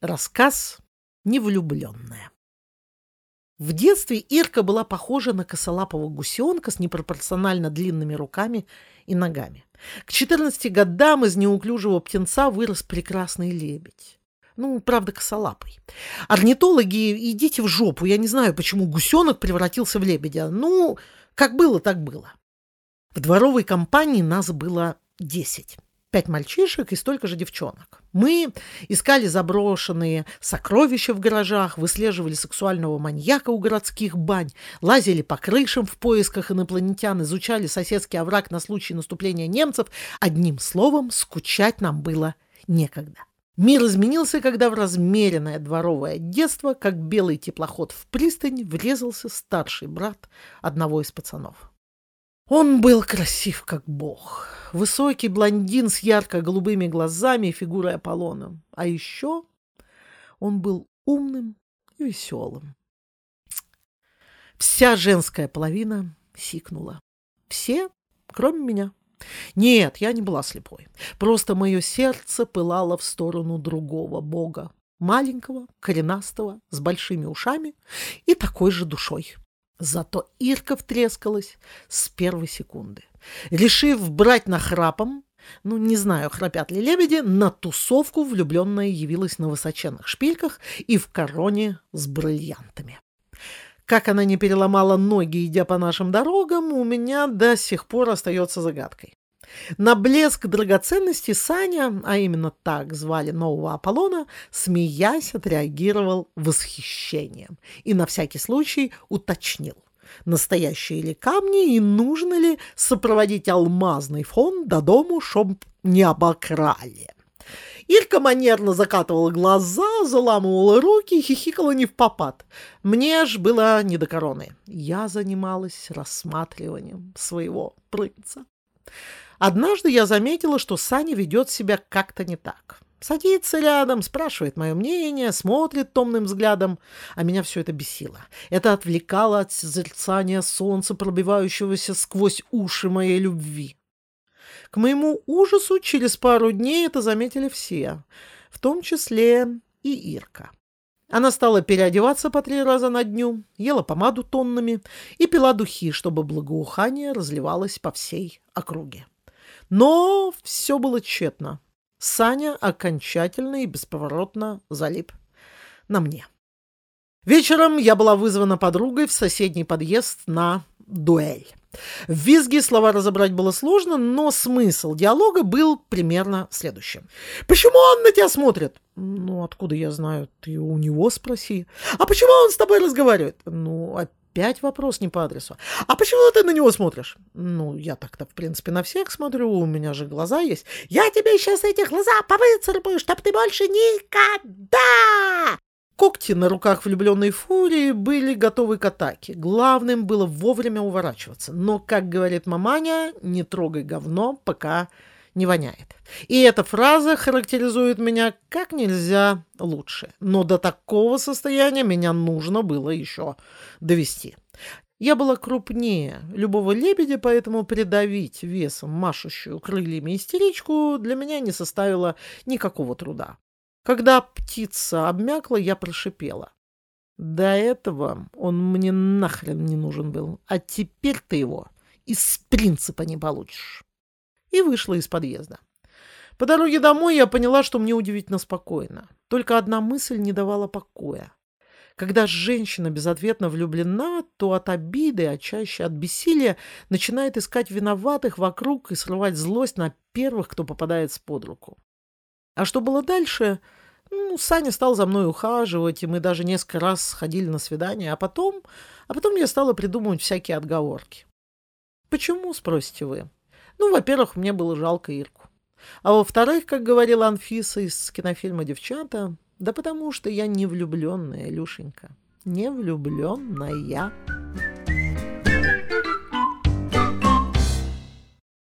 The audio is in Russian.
Рассказ «Невлюбленная». В детстве Ирка была похожа на косолапого гусенка с непропорционально длинными руками и ногами. К 14 годам из неуклюжего птенца вырос прекрасный лебедь. Ну, правда, косолапый. Орнитологи, идите в жопу. Я не знаю, почему гусенок превратился в лебедя. Ну, как было, так было. В дворовой компании нас было десять пять мальчишек и столько же девчонок. Мы искали заброшенные сокровища в гаражах, выслеживали сексуального маньяка у городских бань, лазили по крышам в поисках инопланетян, изучали соседский овраг на случай наступления немцев. Одним словом, скучать нам было некогда. Мир изменился, когда в размеренное дворовое детство, как белый теплоход в пристань, врезался старший брат одного из пацанов. Он был красив, как бог. Высокий блондин с ярко-голубыми глазами и фигурой Аполлона. А еще он был умным и веселым. Вся женская половина сикнула. Все, кроме меня. Нет, я не была слепой. Просто мое сердце пылало в сторону другого бога. Маленького, коренастого, с большими ушами и такой же душой. Зато Ирка втрескалась с первой секунды. Решив брать нахрапом, ну, не знаю, храпят ли лебеди, на тусовку влюбленная явилась на высоченных шпильках и в короне с бриллиантами. Как она не переломала ноги, идя по нашим дорогам, у меня до сих пор остается загадкой. На блеск драгоценности Саня, а именно так звали нового Аполлона, смеясь, отреагировал восхищением и на всякий случай уточнил, настоящие ли камни и нужно ли сопроводить алмазный фон до дому, чтоб не обокрали. Ирка манерно закатывала глаза, заламывала руки и хихикала не в попад. Мне ж было не до короны. Я занималась рассматриванием своего принца. Однажды я заметила, что Саня ведет себя как-то не так. Садится рядом, спрашивает мое мнение, смотрит томным взглядом, а меня все это бесило. Это отвлекало от созерцания солнца, пробивающегося сквозь уши моей любви. К моему ужасу через пару дней это заметили все, в том числе и Ирка. Она стала переодеваться по три раза на дню, ела помаду тоннами и пила духи, чтобы благоухание разливалось по всей округе. Но все было тщетно. Саня окончательно и бесповоротно залип на мне. Вечером я была вызвана подругой в соседний подъезд на дуэль. В визге слова разобрать было сложно, но смысл диалога был примерно следующим. «Почему он на тебя смотрит?» «Ну, откуда я знаю? Ты у него спроси». «А почему он с тобой разговаривает?» «Ну, Опять вопрос не по адресу. А почему ты на него смотришь? Ну, я так-то, в принципе, на всех смотрю, у меня же глаза есть. Я тебе сейчас эти глаза повыцарапаю, чтоб ты больше никогда... Когти на руках влюбленной фурии были готовы к атаке. Главным было вовремя уворачиваться. Но, как говорит маманя, не трогай говно, пока не воняет. И эта фраза характеризует меня как нельзя лучше. Но до такого состояния меня нужно было еще довести. Я была крупнее любого лебедя, поэтому придавить весом машущую крыльями истеричку для меня не составило никакого труда. Когда птица обмякла, я прошипела. До этого он мне нахрен не нужен был, а теперь ты его из принципа не получишь и вышла из подъезда. По дороге домой я поняла, что мне удивительно спокойно. Только одна мысль не давала покоя. Когда женщина безответно влюблена, то от обиды, а чаще от бессилия, начинает искать виноватых вокруг и срывать злость на первых, кто попадается под руку. А что было дальше? Ну, Саня стал за мной ухаживать, и мы даже несколько раз сходили на свидание, а потом, а потом я стала придумывать всякие отговорки. Почему, спросите вы? Ну, во-первых, мне было жалко Ирку. А во-вторых, как говорила Анфиса из кинофильма «Девчата», да потому что я не влюбленная, Люшенька. Не влюбленная.